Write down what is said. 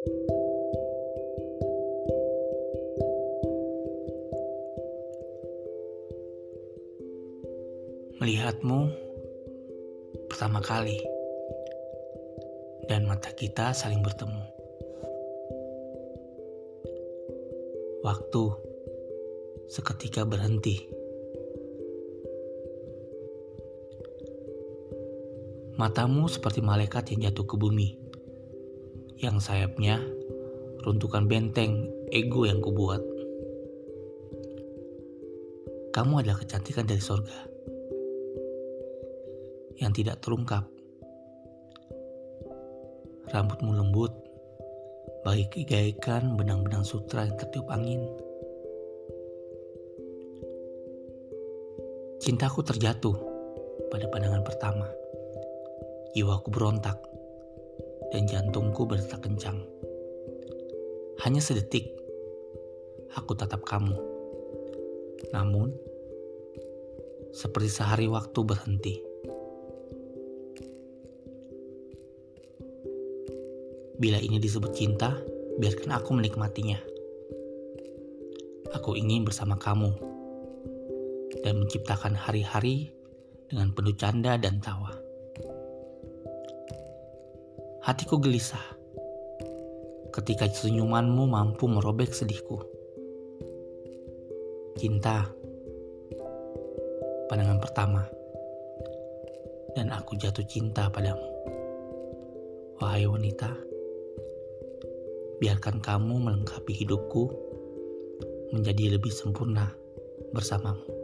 Melihatmu pertama kali dan mata kita saling bertemu. Waktu seketika berhenti. Matamu seperti malaikat yang jatuh ke bumi, yang sayapnya runtuhkan benteng ego yang kubuat. Kamu adalah kecantikan dari sorga yang tidak terungkap. Rambutmu lembut, bagaikan benang-benang sutra yang tertiup angin. Cintaku terjatuh pada pandangan pertama. Jiwaku berontak dan jantungku berdetak kencang. Hanya sedetik, aku tatap kamu. Namun, seperti sehari waktu berhenti. Bila ini disebut cinta, biarkan aku menikmatinya. Aku ingin bersama kamu dan menciptakan hari-hari dengan penuh canda dan tawa. Hatiku gelisah ketika senyumanmu mampu merobek sedihku. Cinta, pandangan pertama, dan aku jatuh cinta padamu. Wahai wanita, biarkan kamu melengkapi hidupku menjadi lebih sempurna bersamamu.